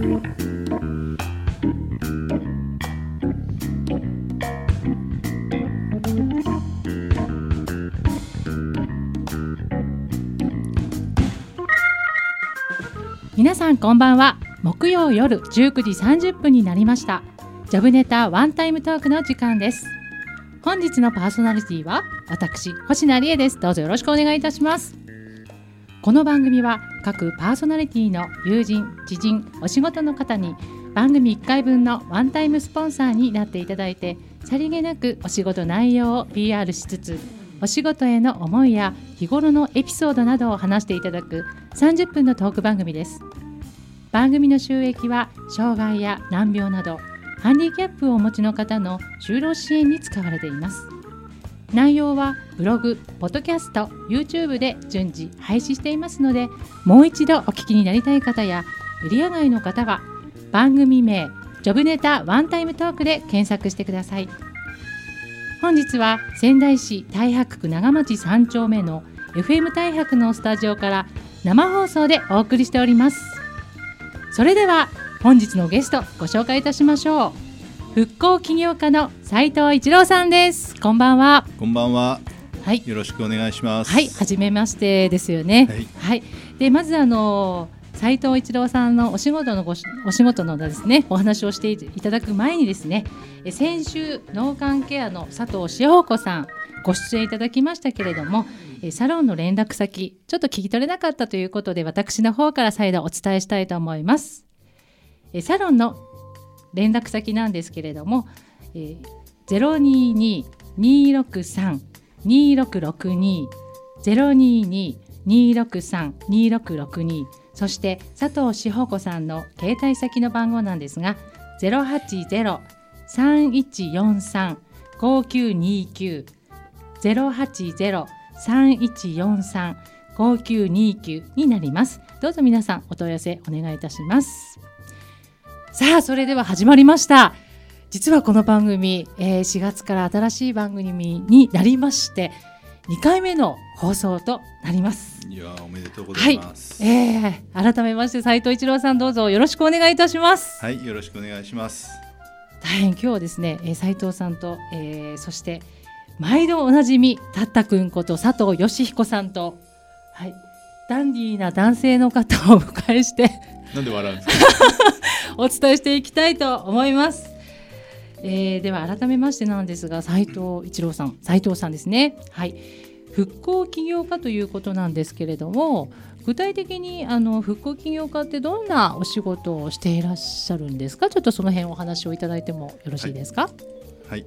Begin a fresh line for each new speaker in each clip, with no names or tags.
皆さんこんばんは。木曜夜19時30分になりました。ジョブネタワンタイムトークの時間です。本日のパーソナリティは私星名理恵です。どうぞよろしくお願いいたします。この番組は各パーソナリティの友人知人お仕事の方に番組1回分のワンタイムスポンサーになっていただいてさりげなくお仕事内容を PR しつつお仕事への思いや日頃のエピソードなどを話していただく30分のトーク番組です。番組の収益は障害や難病などハンディキャップをお持ちの方の就労支援に使われています。内容はブログ、ポッドキャスト、YouTube で順次配信していますのでもう一度お聞きになりたい方やエリア外の方は番組名ジョブネタワンタイムトークで検索してください。本日は仙台市太白区長町3丁目の FM 太白のスタジオから生放送でお送りしております。それでは本日のゲストご紹介いたしましょう。復興起業家の斉藤一郎さんです。こんばんは。
こんばんは。
はい。
よろしくお願いします。
はい。初めましてですよね。
はい。
はい、でまずあの斉藤一郎さんのお仕事のごしお仕事のですねお話をしていただく前にですねえ先週脳幹ケアの佐藤志保子さんご出演いただきましたけれどもえサロンの連絡先ちょっと聞き取れなかったということで私の方から再度お伝えしたいと思います。えサロンの連絡先なんですけれども、えー、022-263-2662 022-263-2662そして佐藤志保子さんの携帯先の番号なんですが080-3143-5929 080-3143-5929になります。どうぞ皆さんお問い合わせお願いいたします。さあそれでは始まりました実はこの番組、えー4月から新しい番組になりまして2回目の放送となります
いやーおめでとうございます。
えー、改めまして斉藤一郎さんどうぞよろしくお願いいたします、
はい、よろしくお願いします。
大変今日はですね、えー、斉藤さんと、えー、そして毎度おなじみたったくんこと佐藤義彦さんとはいダンディーな男性の方をお迎えして
なんで笑うんですか？
お伝えしていきたいと思います。えーでは改めましてなんですが斉藤一郎さん斉藤さんですね。はい。復興起業家ということなんですけれども具体的にあの復興起業家ってどんなお仕事をしていらっしゃるんですか？ちょっとその辺お話をいただいてもよろしいですか？
はい。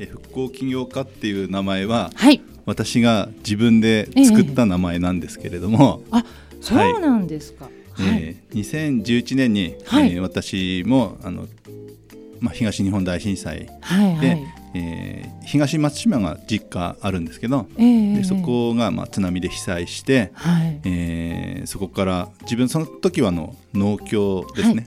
え復興起業家っていう名前は
はい、
私が自分で作った名前なんですけれども、
あそうなんですか、はい
えー2011年に、
はい。
えー私もあのまあ東日本大震災で、
はいはい。
えー東松島が実家あるんですけど、
えー
でそこがまあ津波で被災して、
はい。
えーそこから自分その時はあの農協ですね、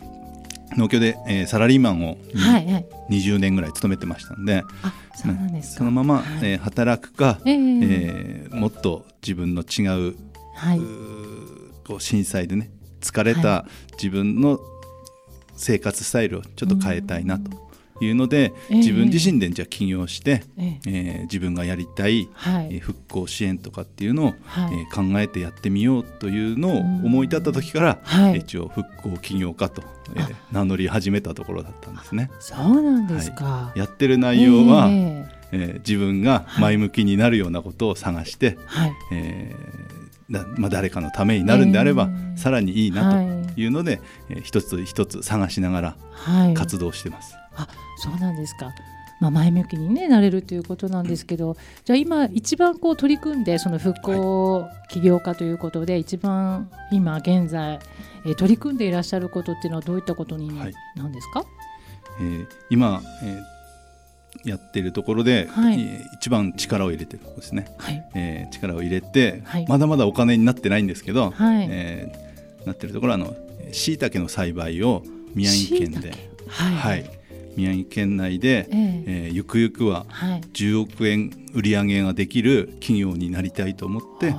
農協で、えーサラリーマンを
はいはい。
20年ぐらい勤めてましたんで、
あそうなんですか。
そのまま、
はい。
えー働くか、
えー
えー。もっと自分の違う
はい。
こう震災でね疲れ
は
た自分の生活スタイルをちょっと変えたいなというので、
ええ。
自分自身でじゃあ起業して、
えー
えー自分がやりたい、
はい。
えー復興支援とかっていうのを、
はい。
えー考えてやってみようというのを思い立った時から、
はい。
一応復興起業家と、えー名乗り始めたところだったんですね。
そうなんですか、
やってる内容は、
えー
えー自分が前向きになるようなことを探して、
はい。
えーだまあ、誰かのためになるんであれば、
えー
さらにいいな
はい。
というので、えー一つ一つ探しながら
はい、
活動してます。
あそうなんですか、まあ、前向きに、ね、なれるということなんですけどじゃあ今一番こう取り組んでその復興起業家ということで、一番今現在、えー取り組んでいらっしゃることっていうのはどういったことに
はい。
なんですか、
えー今、えーやっているところで、
はい。
えー一番力を入れてるところですね、
はい。
えー力を入れて、
はい。
まだまだお金になってないんですけど、
はい。
えーなってるところはあのしいたけの栽培を宮城県で
はい。
はい、宮城県内で、
ええ。
えーゆくゆくは
はい。
10億円売り上げができる企業になりたいと思って、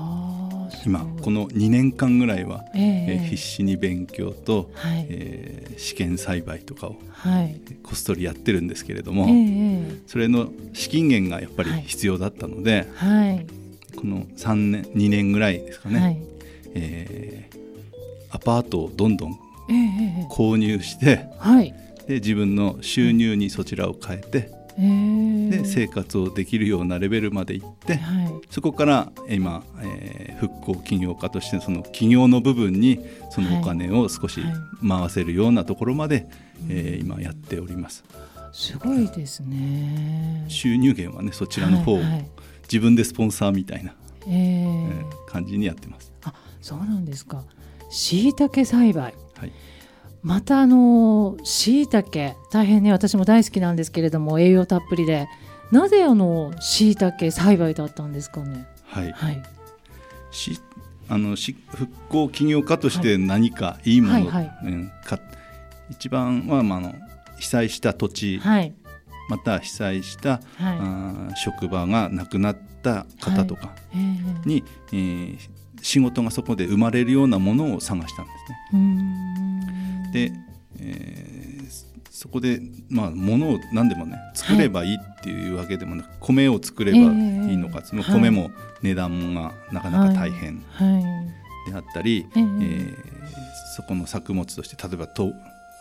今この2年間ぐらいは、
え
必死に勉強と、
はい。
えー試験栽培とかを
はい。
こっそりやってるんですけれども、
ええ
それの資金源がやっぱり
はい。
必要だったので、
はい。
この3年2年ぐらいですかね、
はい。
えーアパートをどんどん購入して
はい。
で自分の収入にそちらを変えて、
ええ
で生活をできるようなレベルまで行って、
はい。
そこから今、えー復興起業家としてその起業の部分にそのお金を少し
はい。
回せるようなところまで、えー今やっております。
すごいですね。
収入源はねそちらの方を
はいはい。
自分でスポンサーみたいな、
ええ
えー感じにやってます、
あそうなんですか。しいたけ栽培。
はい、
またあのしいたけ大変ね私も大好きなんですけれども栄養たっぷりで。なぜあのしいたけ栽培だったんですかね？
はい。
はい。
しあのし復興起業家として何かいいもの、
はい。はい
うんか一番は、まあ、あの被災した土地、
はい。
また被災した、
はい。
あー職場がなくなった方とか
ええ
に、えー仕事がそこで生まれるようなものを探したんですね。
うーん。
で、えーそこで、まあ、物を何でもね作ればいいっていうわけでもなく、米を作ればいいのか、
ええ
その米も値段がなかなか大変
はい。
であったり、
ええ
えーそこの作物として例えばと、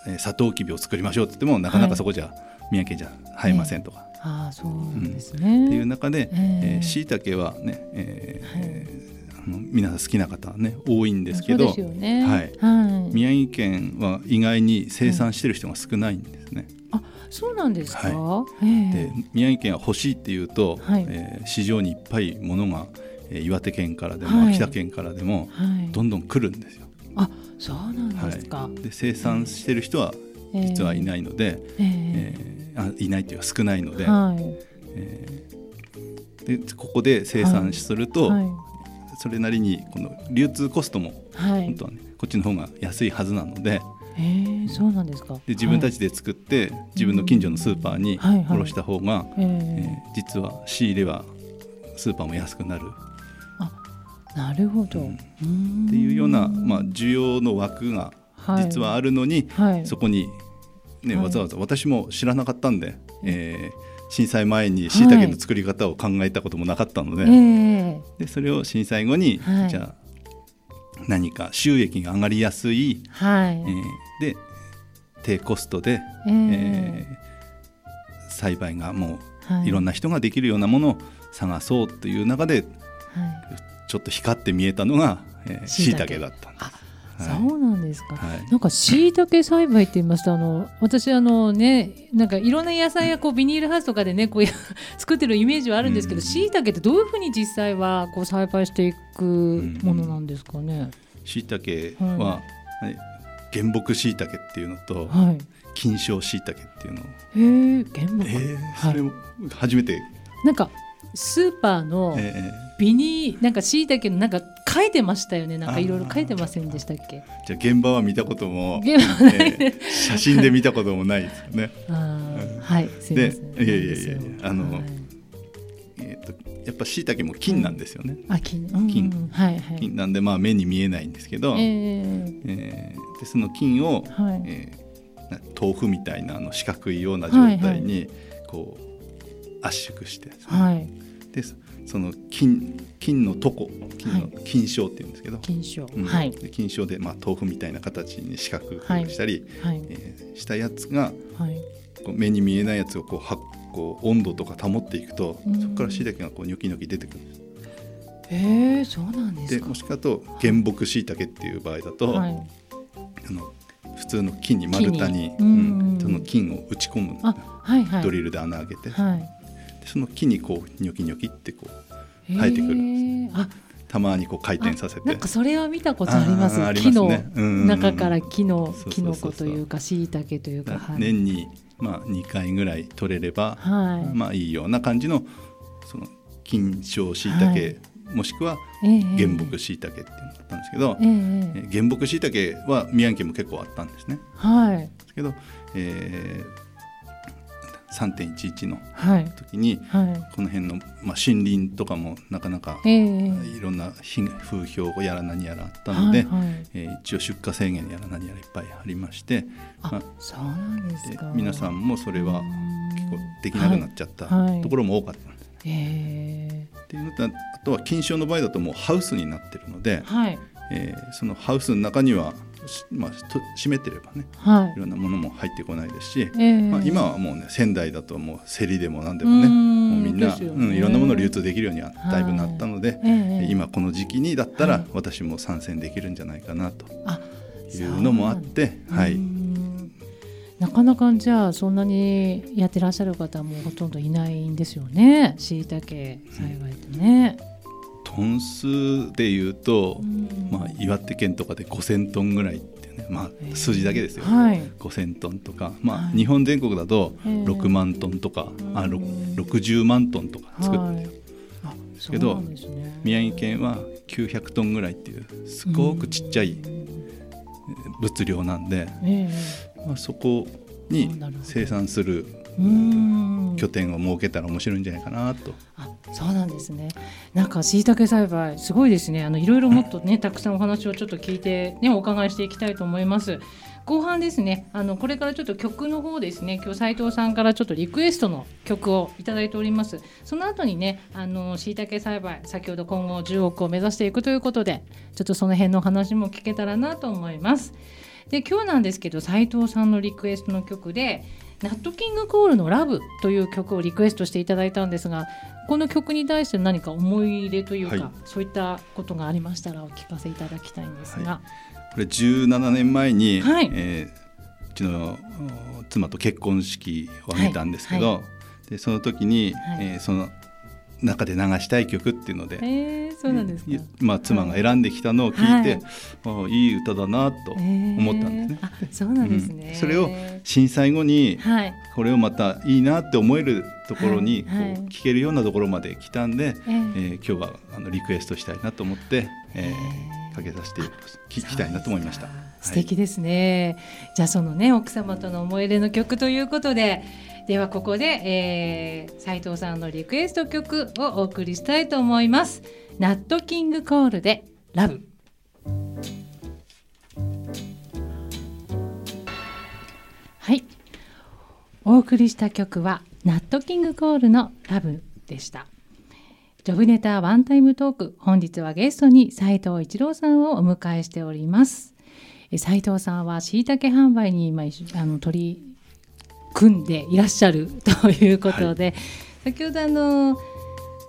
えー、サトウキビを作りましょうって言ってもなかなかそこじゃ、宮城県じゃ生えませんとか、
ああそうですね、
っていう中で
ええ
しいたけはね、えー
はい
あの皆さん好きな方はね多いんですけどはい。
はい、
宮城県は意外に生産してる人が少ないんですね。
そうなんですか、
は
ええ。
で宮城県は欲しいっていうと、
はい。
えー市場にいっぱいものが、えー岩手県からでも、
はい。
秋田県からでも
はい。
どんどん来るんですよ。
あそうなんですか、
で生産してる人は実はいないので、
ええ。
えーあいないというか少ないので,、
はい。
えーでここで生産すると、
はい
それなりにこの流通コストも
はい。
本当はねこっちの方が安いはずなので。
ええそうなんですか。
で自分たちで作って、自分の近所のスーパーに
はいはい
卸した方が、
はい、え
え
え
ー実は仕入れはスーパーも安くなる。
なるほど、
うん。っていうような、まあ、需要の枠が実はあるのに、
はい。
そこに、ね
はい。
わざわざ私も知らなかったんで、えー震災前にしいたけの作り方を考えたこともなかったので,、
ええ
でそれを震災後に、
はい。
じゃあ何か収益が上がりやすい、
はい、
えーで低コストで、
ええ
えー栽培がもうい。ろん
な、
な人ができるようなものを探そうという中で
はい。
ちょっと光って見えたのがしいたけだったんです。
そうなんですか、
はい。
なんかしいたけ栽培って言いますとあの私あのねなんかいろんな野菜やこうビニールハウスとかでねこうや 作ってるイメージはあるんですけど
うん。
しいたけってどういうふうに実際はこう栽培していくものなんですかね。
しいたけは、はい。原木しいたけっていうのと
はい。
金賞しいたけっていうの。を、
へえ原木。
えー
はい。
それも初めて、
なんかスーパーの
え
ビニーなんかしいたけのなんか書いてましたよねなんかいろいろ書いてませんでしたっけ？
ーじゃあ現場は見たことも、
現場ない
えー写真で見たこともないですよね。
はいすいません。
でいやいやいやあの
はい
えー、とやっぱしいたけも金なんですよね。
あ金うんうん
金
はいはい。
金なんでまあ目に見えないんですけど、
えー
えーでその金を、
はい。
えーな豆腐みたいなあの四角いような状態にこう圧縮してですね、
はい。
でそその金金の床金の
は
金賞っていうんですけど、
金賞。
うん
はい。
で金賞で、まあ、豆腐みたいな形に四角くしたり、
はい。
えーしたやつが
はい。
こう目に見えないやつをこうはこう温度とか保っていくと、
うん
そこからしいたけがこうニョキニョキ出てくるんです
ええそうなんですか。
でもしかと原木しいたけっていう場合だと、
はい。
あの普通の木に丸太に
うん
その金を打ち込む
あはいはい。
ドリルで穴開けて、
はい。
でその木にこうニョキニョキってこう生えてくる
へえあ
たまにこう回転させて
なんかそれは見たことあります。
あーあり
木の中から木の
そうそうそうそう
キノコというか椎茸というか。
だ
はい。
年に、まあ、2回ぐらい取れれば、
はい。
まあいいような感じのその金賞しいたけ、もしくは
ええ
原木しいたけっていうのだったんですけど、
えええ
えー原木しいたけは宮城県も結構あったんですね。
えはい。
ですけど、えー3.11の
はい。
時に
はい。
この辺の、まあ、森林とかもなかなか
ええ。
いろんな被風評やら何やらあったので、
はいはい。
えー一応出荷制限やら何やらいっぱいありまして
あ
まあ
そうなんです
で
か
皆さんもそれは結構できなくなっちゃった
はい。はい
ところも多かったんです。
え
っていうのとあとは金賞の場合だともうハウスになってるので
え、はい。
えーそのハウスの中には、しまあ、と閉めてればね
はい。
いろんなものも入ってこないですし、
ええ。
まあ、今はもうね仙台だともう競りでも何でもね
うん。
もうみんな、
ね。
うん、いろんなものを流通できるようにはだいぶなったので、
ええ。
今この時期にだったら
はい。
私も参戦できるんじゃないかなと
あ
いうのもあって、はい、
うん。なかなかじゃあそんなにやってらっしゃる方もほとんどいないんですよね。しいたけ栽培ってね。
トン数でいうと、
うん。
まあ、岩手県とかで5,000トンぐらいってね、まあ、数字だけですよ、
はい。
5,000トンとか、まあ
はい。
日本全国だと
ええ
6万トンとか、あろ
うん
60万トンとか作ってる。んですけど
ね。
宮城県は900トンぐらいっていうすごくちっちゃい物量なんで、
え
まあ、そこに生産する拠点を設けたら面白いんじゃないかなと。
あそうなんですね。なんか椎茸栽培すごいですね。あのいろいろもっとねたくさんお話をちょっと聞いてねお伺いしていきたいと思います。後半ですね。あのこれからちょっと曲の方ですね。今日斉藤さんからちょっとリクエストの曲をいただいております。その後にねあの椎茸栽培先ほど今後10億を目指していくということでちょっとその辺のお話も聞けたらなと思います。で今日なんですけど斉藤さんのリクエストの曲でナットキングコールのラブという曲をリクエストしていただいたんですがこの曲に対して何か思い入れというか、
はい。
そういったことがありましたらお聞かせいただきたいんですが、
これ17年前に、
はい。
えーうちのお妻と結婚式を挙げたんですけど、
は
でその時に、
はい。
えーその中で流したい曲っていうので、
えー、そうなんですか、
えーまあ、妻が選んできたのを聞いて、あいい歌だなと思ったんですね。
えーあそうなんですね、
うん。それを震災後に
はい。
これをまたいいなって思えるところにこ
はいはい。う
聴けるようなところまで来たんで、
えー
えー今日はあのリクエストしたいなと思って、えーかけさせて聞きたいなと思いました。
素敵ですね、じゃあそのね奥様との思い出の曲ということでではここで、えー、斉藤さんのリクエスト曲をお送りしたいと思います。ナットキングコールでラブはい。お送りした曲はナットキングコールのラブでした。ジョブネタワンタイムトーク本日はゲストに斉藤一郎さんをお迎えしております。え斉藤さんはしいたけ販売に今あの取り組んでいらっしゃるということで、先ほどあの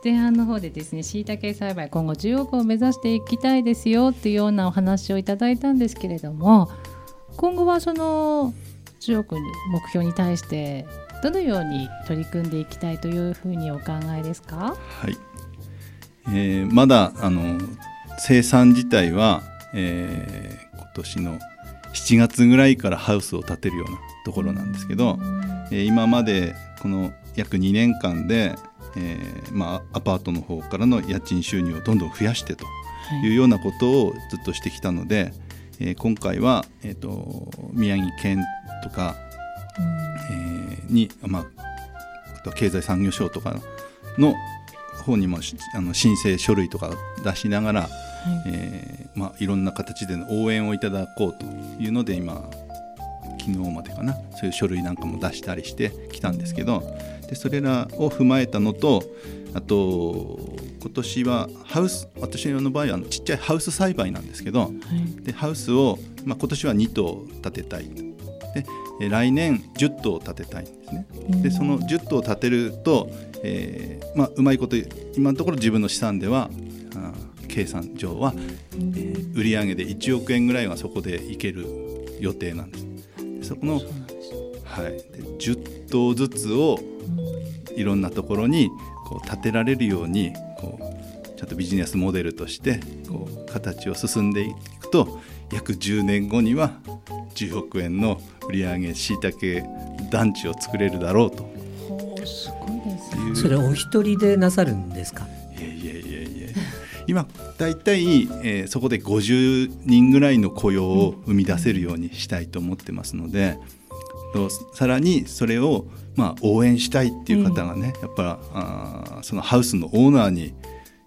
前半の方でですねしいたけ栽培今後10億を目指していきたいですよっていうようなお話をいただいたんですけれども今後はその10億目標に対してどのように取り組んでいきたいというふうにお考えですか？
はい。えーまだあの生産自体は、えー今年の7月ぐらいからハウスを建てるようなところなんですけど、えー今までこの約2年間で、えーまあ、アパートの方からの家賃収入をどんどん増やしてとい。うようなことをずっとしてきたので、えー今回は、えー、と宮城県とか、えーに、まあ、あとは経済産業省とかの方にもしあの申請書類とか出しながら、えーまあ、いろんな形での応援をいただこうというので今昨日までかなそういう書類なんかも出したりしてきたんですけどでそれらを踏まえたのとあと今年はハウス私の場合はあのちっちゃいハウス栽培なんですけど
はい。
でハウスを、まあ、今年は2棟建てたい。とでえ来年10棟建てたいんですね。でその10棟建てると、えーまあ、うまいこと今のところ自分の資産では計算上は、えー売上で1億円ぐらいはそこでいける予定なんです。でそこの、はい、で10棟ずつをいろんなところにこう建てられるようにこうちゃんとビジネスモデルとしてこう形を進んでいくと約10年後には10億円の売上しいたけ団地を作れるだろうと。
ほうすごいですね。
それお一人でなさるんですか？
今大体、えーそこで50人ぐらいの雇用を生み出せるようにしたいと思ってますので、とさらにそれをまあ応援したいっていう方がね、やっぱあーそのハウスのオーナーに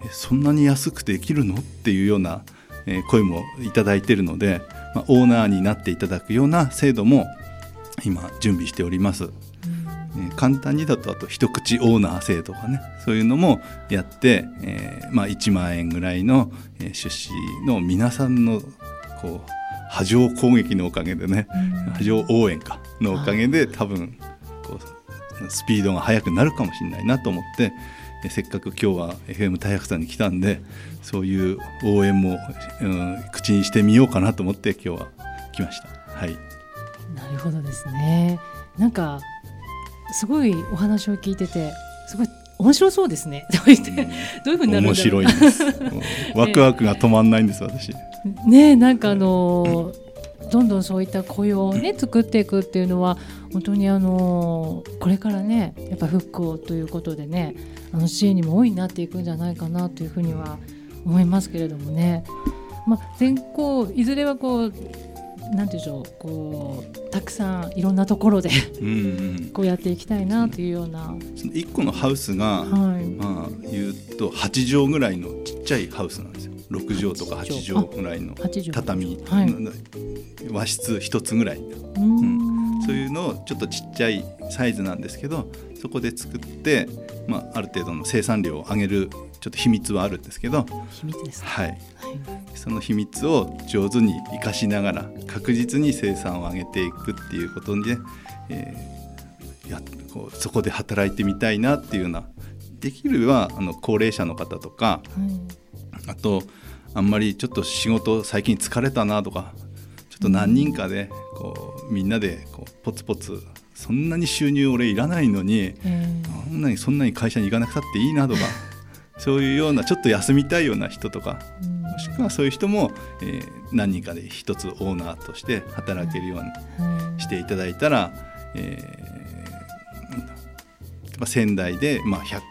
えそんなに安くできるの？っていうような、えー声もいただいているので、まあ、オーナーになっていただくような制度も今準備しております。えー簡単にだとあと一口オーナー制とかねそういうのもやって、えーまあ、1万円ぐらいの、えー出資の皆さんのこう波状攻撃のおかげでね波状応援かのおかげで多分こうスピードが速くなるかもしれないなと思ってえーせっかく今日は FM 大白さんに来たんでそういう応援も、うん、口にしてみようかなと思って今日は来ました。はい
なるほどですね。なんかすごいお話を聞いててすごい面白そうですね。どういうふうになるんだろう。
面白いんです。ワクワクが止まんないんです私。
ねえなんかあのーどんどんそういった雇用をね作っていくっていうのは本当にあのーこれからねやっぱ復興ということでねあの支援にも大いになっていくんじゃないかなというふうには思いますけれどもね。まあ、全校いずれはこうなんていうんでしょうこうたくさんいろんなところで
うんうん。
こうやっていきたいなというような、
その一個のハウスが、
はい、
まあ言うと8畳ぐらいのちっちゃいハウスなんですよ。6畳とか8畳ぐらいの
8畳。
畳、
はい。
和室一つぐらい。
うん。
そういうのをちょっとちっちゃいサイズなんですけどそこで作って、まあ、ある程度の生産量を上げるちょっと秘密はあるんですけど、
秘密ですね。
はい、
はい。
その秘密を上手に生かしながら確実に生産を上げていくっていうことで、えーやこうそこで働いてみたいなっていうようなできればあの高齢者の方とか
はい。
あとあんまりちょっと仕事最近疲れたなとかちょっと何人かでこうみんなでこうポツポツそんなに収入俺いらないのに
えー
そんなにそんなに会社に行かなくたっていいなとか そういうようなちょっと休みたいような人とか
うん。
もしくはそういう人も、えー何人かで一つオーナーとして働けるように
はい。
していただいたら、えー仙台で、まあ、100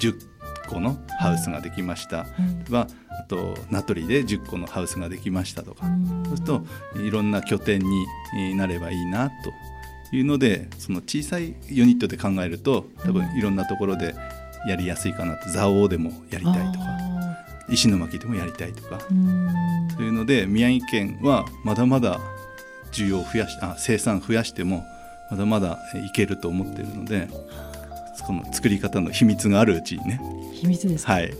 10個のハウスができました、
うん。
はあと名取で10個のハウスができましたとか、
うん。
そうするといろんな拠点にえーなればいいなというのでその小さいユニットで考えると多分いろんなところでやりやすいかなと蔵王でもやりたいとか
あ
石巻でもやりたいとかというので宮城県はまだまだ需要を増やしあ生産増やしてもまだまだえーいけると思っているのでこの作り方の秘密があるうちにね。
秘密ですか、
はい。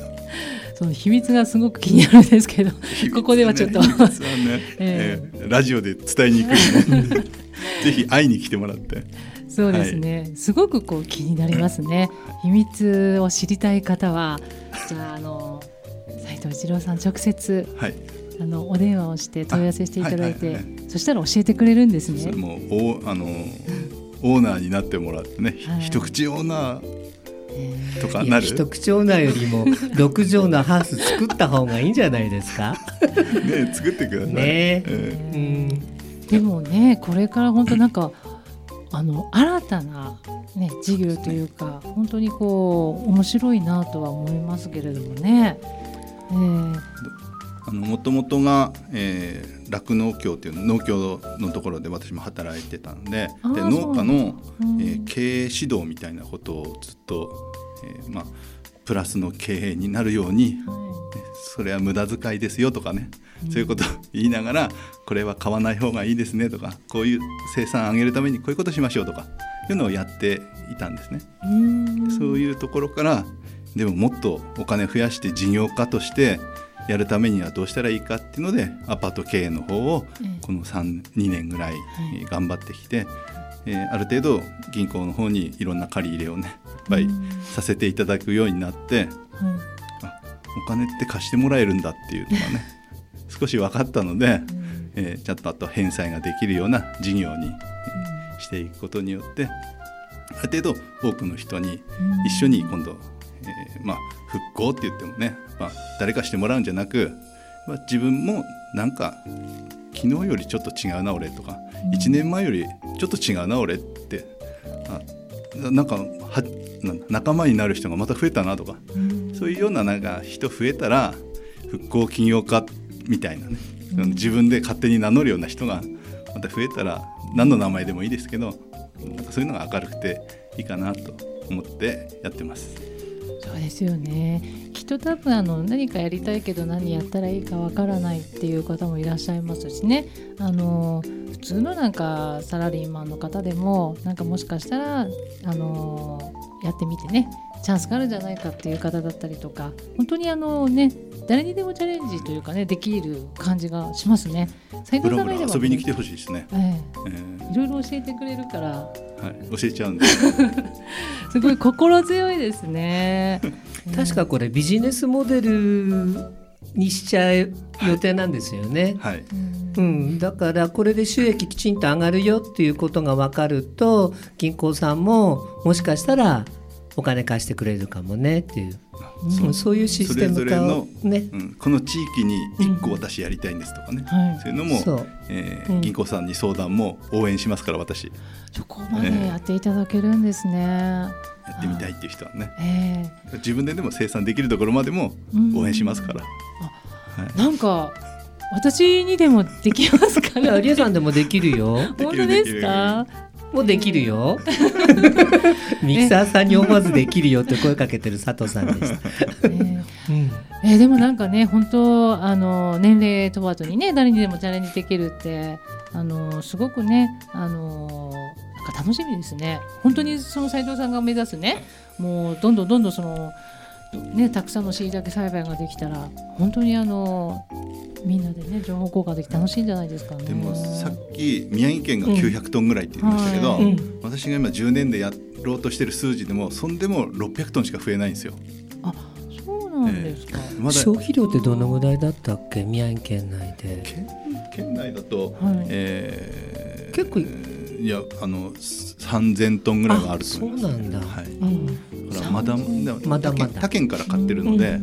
その秘密がすごく気になるんですけどここではちょっと。
ね、
え
え。ーラジオで伝えにくいね ぜひ会いに来てもらって。
そうですね、すごくこう気になりますね。秘密を知りたい方は じゃああの斉藤一郎さん直接
はい。
あのお電話をして問い合わせしていただいて、
はいはいはい。
そしたら教えてくれるんですね。
それもおあの オーナーになってもらってね、
はい。
一口オーナー
え。
とかなる？
一口オーナーよりも 6畳のハウス作った方がいいんじゃないですか？
ね作ってください。
ね
え。
ー
うん、
でもねこれから本当なんかあの新たな、ね、事業というか本当にこう面白いなとは思いますけれどもね。えー
あの元々がえー酪農協っていう農協のところで私も働いてたんでで農家の、
うん
えー経営指導みたいなことをずっと、えーまあ、プラスの経営になるように
は
それは無駄遣いですよとかね、そういうことを言いながらこれは買わない方がいいですねとかこういう生産上げるためにこういうことしましょうとかいうのをやっていたんですね。そういうところからでももっとお金増やして事業家としてやるためにはどうしたらいいかっていうのでアパート経営の方を
ええ。
この3 2年ぐらい。頑張ってきて、えーある程度銀行の方にいろんな借り入れをねいっぱい
うん。
させていただくようになって
はい
あお金って貸してもらえるんだっていうのがね少し分かったので、
うん。
えーちゃんとあと返済ができるような事業にえーしていくことによってある程度多くの人に
うん。
一緒に今度、えーまあ、復興って言ってもね、まあ、誰かしてもらうんじゃなく、まあ、自分もなんか昨日よりちょっと違うな俺とか、1年前よりちょっと違うな俺って。あななんかは仲間になる人がまた増えたなとか。
うん。
そういうようななんか人増えたら復興金融家みたいなね、自分で勝手に名乗るような人がまた増えたら何の名前でもいいですけどなんかそういうのが明るくていいかなと思ってやってます。
そうですよねきっと多分あの何かやりたいけど何やったらいいかわからないっていう方もいらっしゃいますしねあの普通のなんかサラリーマンの方でもなんかもしかしたらあのやってみてねチャンスがあるんじゃないかっていう方だったりとか本当にあのね誰にでもチャレンジというかねできる感じがしますね。斉
ブラブ
藤さんがいれば
ラ遊びに来てほしいですね。
え
え
えいろいろ教えてくれるから
ーはい、教えちゃうんで。
すごい心強いですね。
確かこれビジネスモデルにしちゃう予定なんですよね。
はい。
うん
うん、だからこれで収益きちんと上がるよっていうことが分かると銀行さんももしかしたらお金貸してくれるかもねっていう、
う。ん
うんそういうシステム化をね。
うん、この地域に1個私やりたいんですとかね、
はい。
そういうのも、
そう。
えー
うん。
銀行さんに相談も応援しますから私。
そこまでやっていただけるんですね。
やってみたいっていう人はね。
ええ。
自分ででも生産できるところまでも
うん。
応援しますから、はい。
なんか私にでもできますかね。
いやリエさんでもできるよ。
本当ですか？
もうできるよ。ミキサーさんに思わずできるよって声かけてる佐藤さんでした、
ええ
うん。
えーでもなんかね本当あの年齢問わずにね誰にでもチャレンジできるってあのすごくねあのなんか楽しみですね。本当にその斉藤さんが目指すねもうどんどんどんどんそのねたくさんの椎茸栽培ができたら本当にあのみんなでね情報交換できて楽しいんじゃないですかね。
でもさっき宮城県が900トンぐらいって言いましたけど、
うん。はい
私が今10年でやろうとしてる数字でもそんでも600トンしか増えないんですよ。
そうなんですか。
まだ
消費量ってどのぐらいだったっけ？宮城県内で。
県県内だと、
はい。
えー
結構い
いやあの3000トンぐらいはあると思います、
あそうなんだ。
はい、
うん。
だからまだ
まだ
他県から買ってるので、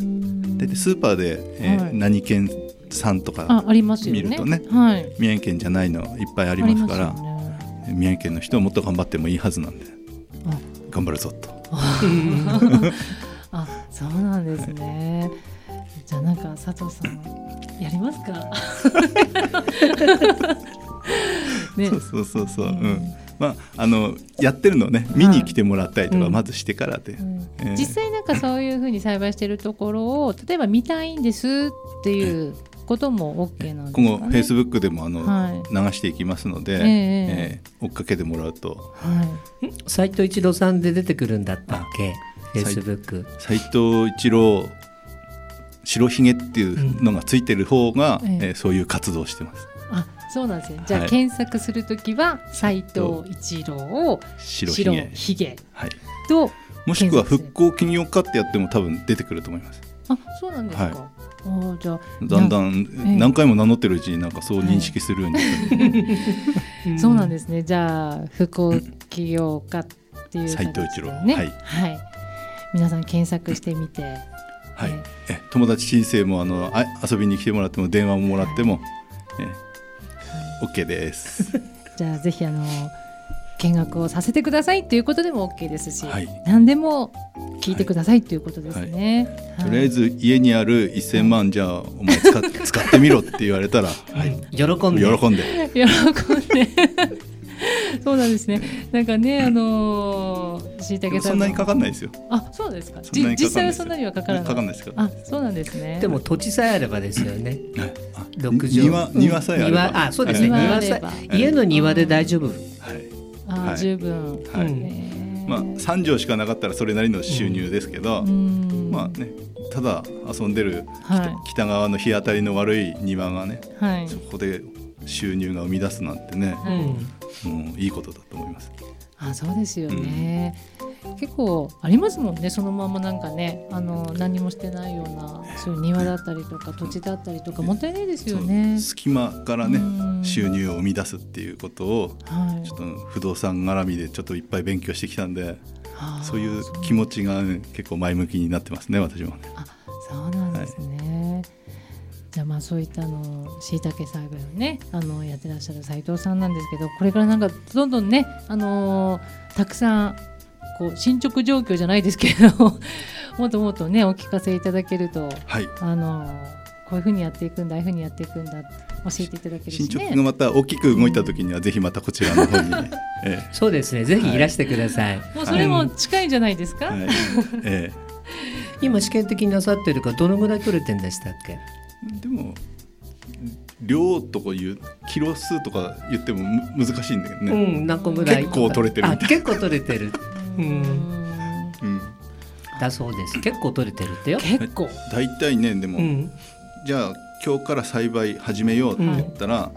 大体スーパーで、えー
はい。
何県産とか
あありますよね。
見るとね
はい。
宮城県じゃないのいっぱいありますから
ね。
宮城県の人はもっと頑張ってもいいはずなんで
あ。
頑張るぞと。
あ、そうなんですね。じゃあなんか佐藤さんやりますか？ね
そうそうそうそう、う
うん
んまああのやってるのをね見に来てもらったりとか
うん。
まずしてからで、
うん。
えー
実際なんかそういうふうに栽培してるところを例えば見たいんですっていうことも OK なんですかね。
今後フェイスブックでもあの、
はい。
流していきますので、
ええ
えー追っかけてもらうと。
はい。
斉藤一郎さんで出てくるんだったっけ？フェイスブック
斉藤一郎白ひげっていうのがついてる方が、
うん。ええ。
えーそういう活動をしてます。
あ、そうなんですね。じゃあ、
はい
検索するときは斉藤一郎を
白ひげ。
白ひげ
はい、
と
もしくは復興企業家ってやっても多分出てくると思います。
あ、そうなんですか。
は
あーじゃあ
だんだん
ええ。
何回も名乗ってるうちになんかそう認識するように
そうなんですね。じゃあ復興起業家っていう
斉藤一郎。
ね。
はい。
はい。皆さん検索してみて。
はい。
え
え。友達申請もあのあ遊びに来てもらっても電話ももらっても、え OK です。
じゃあぜひあの見学をさせてくださいということでも OK ですし、
はい。
何でも聞いてくださいということですね。はい。
とりあえず家にある1000万じゃあお前使っ使ってみろって言われたら、は い、
喜んで。
喜んで。
喜んで。そうなんですね。なんかね、あのー、しいた
そんなにかかんないですよ。
あ、そうですか。実際はそんなにはかからない。
かかんないですから
あ、そうなんですね。
でも土地さえあればですよね。
はい。あ
六畳
庭庭さえあれば、
庭あそうですね。
庭
庭さえ家の庭で大丈夫、
はい。
あ、
はい。
十分。
はい。まあ、3畳しかなかったらそれなりの収入ですけど、
うん。
まあね、ただ遊んでる
は
北側の日当たりの悪い庭がね
い。はい。
そこで収入が生み出すなんてね、ういいことだと思います。
あそうですよね、結構ありますもんねそのままなんかねあの何もしてないようなそういう庭だったりとか土地だったりとかもったいないですよね。
隙間からね
うん
収入を生み出すっていうことを
はい
ちょっと不動産絡みでちょっといっぱい勉強してきたんでそういう気持ちが、ね、結構前向きになってますね私もね。
あそうなんですね。じゃあまあそういったあのしいたけ栽培をねあのやってらっしゃる斉藤さんなんですけどこれからなんかどんどんねあのーたくさんこう進捗状況じゃないですけれど もっともっとねお聞かせいただけると
はい。
あのこういうふうにやっていくんだああいうふうにやっていくんだえていただけるし
進
ね。
捗がまた大きく動いた時にはぜひまたこちらの方に、え
そうですね。ぜひいらしてください、
もうそれも近いんじゃないですか、
えはい。え
今試験的になさってるからどのぐらい取れてんでしたっけ？
えでも量とかいうキロ数とか言ってもむ難しいんだけどね、
うん何個ぐらい
結構取れてるみたい
あ結構取れてる。う
うん。ん
うん、
だそうです。結構取れてるってよ。
結構。
大体ねでも、
うん。
じゃあ今日から栽培始めようって言ったら、
は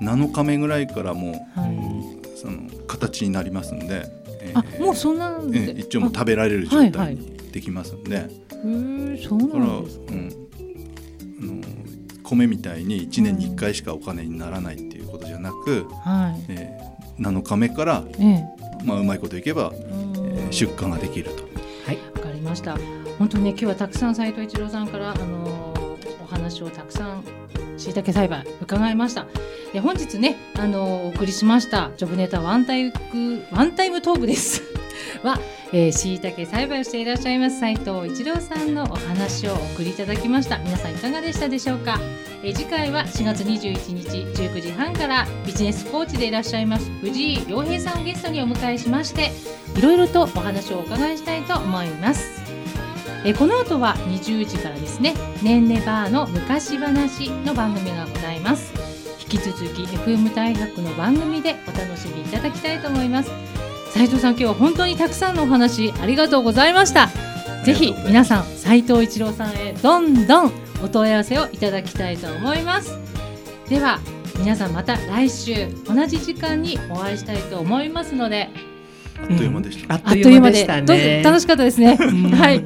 い。
7日目ぐらいからも
は
うその形になりますんで、え
い、
ー
あもうそんなんで、
えー一応もう食べられる状
はいはい。
態にできますんで、
あへーそうなんですか、
あの米みたいに1年に1回しかお金にならないっていうことじゃなく、
はい
えー7日目から、
ええ
まあ、うまいこといけば、
うん
えー出荷ができると。
はい
わかりました。本当にね今日はたくさん斉藤一郎さんからあのーお話をたくさんしいたけ栽培伺いました。で本日ねあのーお送りしましたジョブネタワンタイムワンタイムトークです。は、えー、しいたけ栽培をしていらっしゃいます斉藤一郎さんのお話をお送りいただきました。皆さんいかがでしたでしょうか？えー次回は4月21日19時半からビジネスコーチでいらっしゃいます藤井洋平さんをゲストにお迎えしましていろいろとお話をお伺いしたいと思います。えこの後は20時からですね「ねんねバーの昔話」の番組がございます引き続き FM 大学の番組でお楽しみいただきたいと思います斉藤さん今日は本当にたくさんのお話ありがとうございました。ぜひ皆さん斉藤一郎さんへどんどんお問い合わせをいただきたいと思います。では皆さんまた来週同じ時間にお会いしたいと思いますので。
あっという間でした、
あっ
あっという間で
でした
どうぞ
ね
楽しかったですね。
ん。
はい。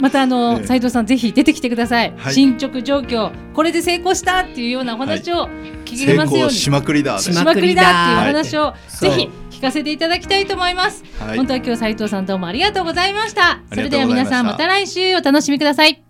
またあの、
ええ。
斉藤さんぜひ出てきてください。
はい。
進捗状況これで成功したっていうようなお話を聞け
成
ますように、
功しまくりだ
し
しまくりだっていうお話を
そう
ぜひ聞かせていただきたいと思います。
はい。
本当は今日斉藤さんどうもありがとうございました。それでは皆さんまた来週お楽しみください。